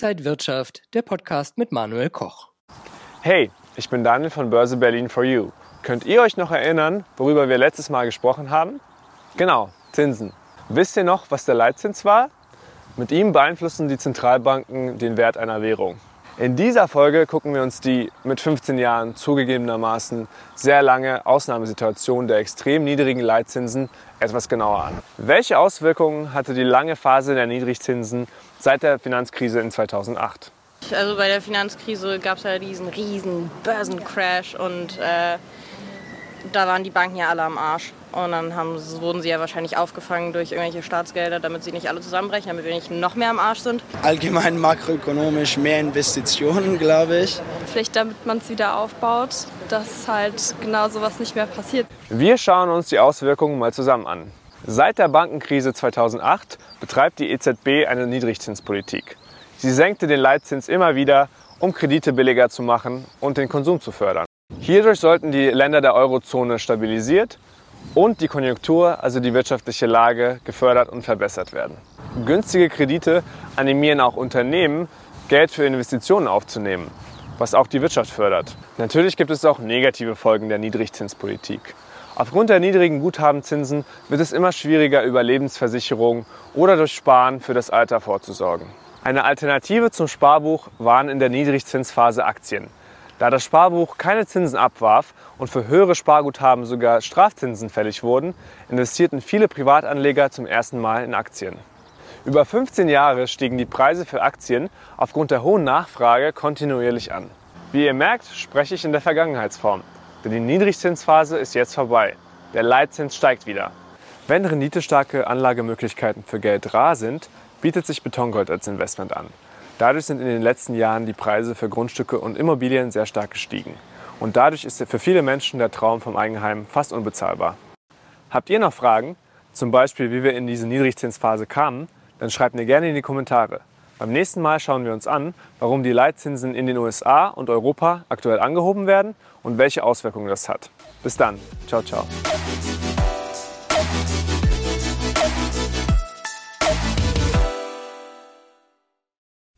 Inside Wirtschaft, der Podcast mit Manuel Koch. Hey, ich bin Daniel von Börse Berlin for You. Könnt ihr euch noch erinnern, worüber wir letztes Mal gesprochen haben? Genau, Zinsen. Wisst ihr noch, was der Leitzins war? Mit ihm beeinflussen die Zentralbanken den Wert einer Währung. In dieser Folge gucken wir uns die mit 15 Jahren zugegebenermaßen sehr lange Ausnahmesituation der extrem niedrigen Leitzinsen etwas genauer an. Welche Auswirkungen hatte die lange Phase der Niedrigzinsen seit der Finanzkrise in 2008? Also bei der Finanzkrise gab es ja diesen riesen Börsencrash und äh, da waren die Banken ja alle am Arsch. Und dann haben, wurden sie ja wahrscheinlich aufgefangen durch irgendwelche Staatsgelder, damit sie nicht alle zusammenbrechen, damit wir nicht noch mehr am Arsch sind. Allgemein makroökonomisch mehr Investitionen, glaube ich. Vielleicht damit man es wieder aufbaut, dass halt genau sowas nicht mehr passiert. Wir schauen uns die Auswirkungen mal zusammen an. Seit der Bankenkrise 2008 betreibt die EZB eine Niedrigzinspolitik. Sie senkte den Leitzins immer wieder, um Kredite billiger zu machen und den Konsum zu fördern. Hierdurch sollten die Länder der Eurozone stabilisiert und die Konjunktur, also die wirtschaftliche Lage, gefördert und verbessert werden. Günstige Kredite animieren auch Unternehmen, Geld für Investitionen aufzunehmen, was auch die Wirtschaft fördert. Natürlich gibt es auch negative Folgen der Niedrigzinspolitik. Aufgrund der niedrigen Guthabenzinsen wird es immer schwieriger, über Lebensversicherungen oder durch Sparen für das Alter vorzusorgen. Eine Alternative zum Sparbuch waren in der Niedrigzinsphase Aktien. Da das Sparbuch keine Zinsen abwarf und für höhere Sparguthaben sogar Strafzinsen fällig wurden, investierten viele Privatanleger zum ersten Mal in Aktien. Über 15 Jahre stiegen die Preise für Aktien aufgrund der hohen Nachfrage kontinuierlich an. Wie ihr merkt, spreche ich in der Vergangenheitsform, denn die Niedrigzinsphase ist jetzt vorbei. Der Leitzins steigt wieder. Wenn renditestarke Anlagemöglichkeiten für Geld rar sind, bietet sich Betongold als Investment an. Dadurch sind in den letzten Jahren die Preise für Grundstücke und Immobilien sehr stark gestiegen. Und dadurch ist für viele Menschen der Traum vom Eigenheim fast unbezahlbar. Habt ihr noch Fragen, zum Beispiel wie wir in diese Niedrigzinsphase kamen, dann schreibt mir gerne in die Kommentare. Beim nächsten Mal schauen wir uns an, warum die Leitzinsen in den USA und Europa aktuell angehoben werden und welche Auswirkungen das hat. Bis dann. Ciao, ciao.